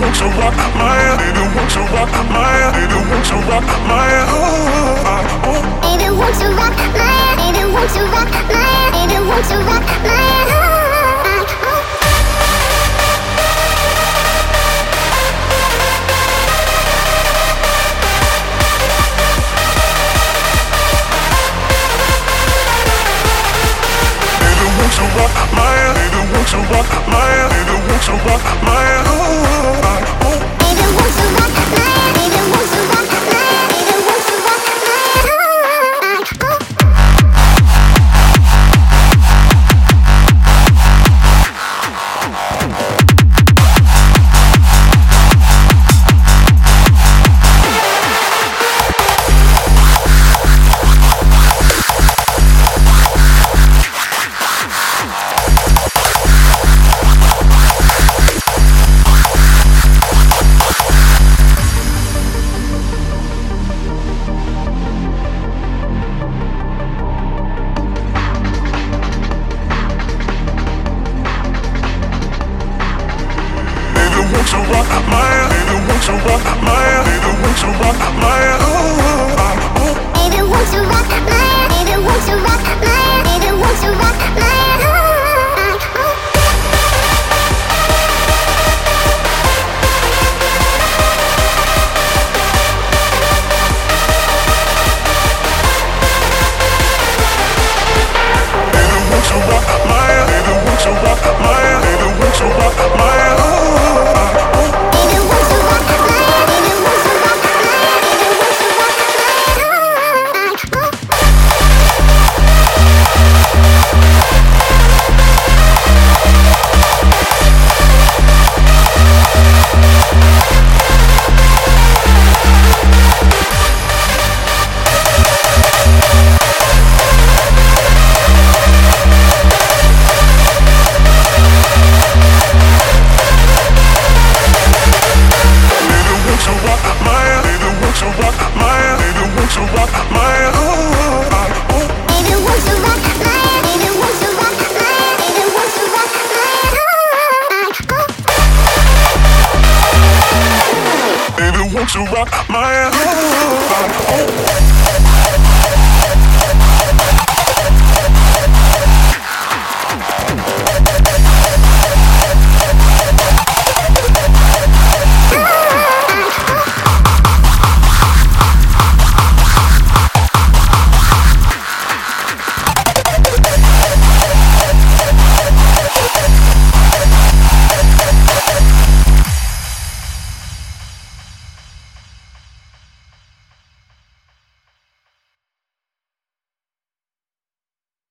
rock my baby, won't you rock my oh, oh, oh, Baby, won't you rock my baby, won't you rock my baby, won't you rock my oh, baby, won't you rock my baby, won't you rock my baby, won't you rock my my baby, won't you rock my won't you rock my Baby,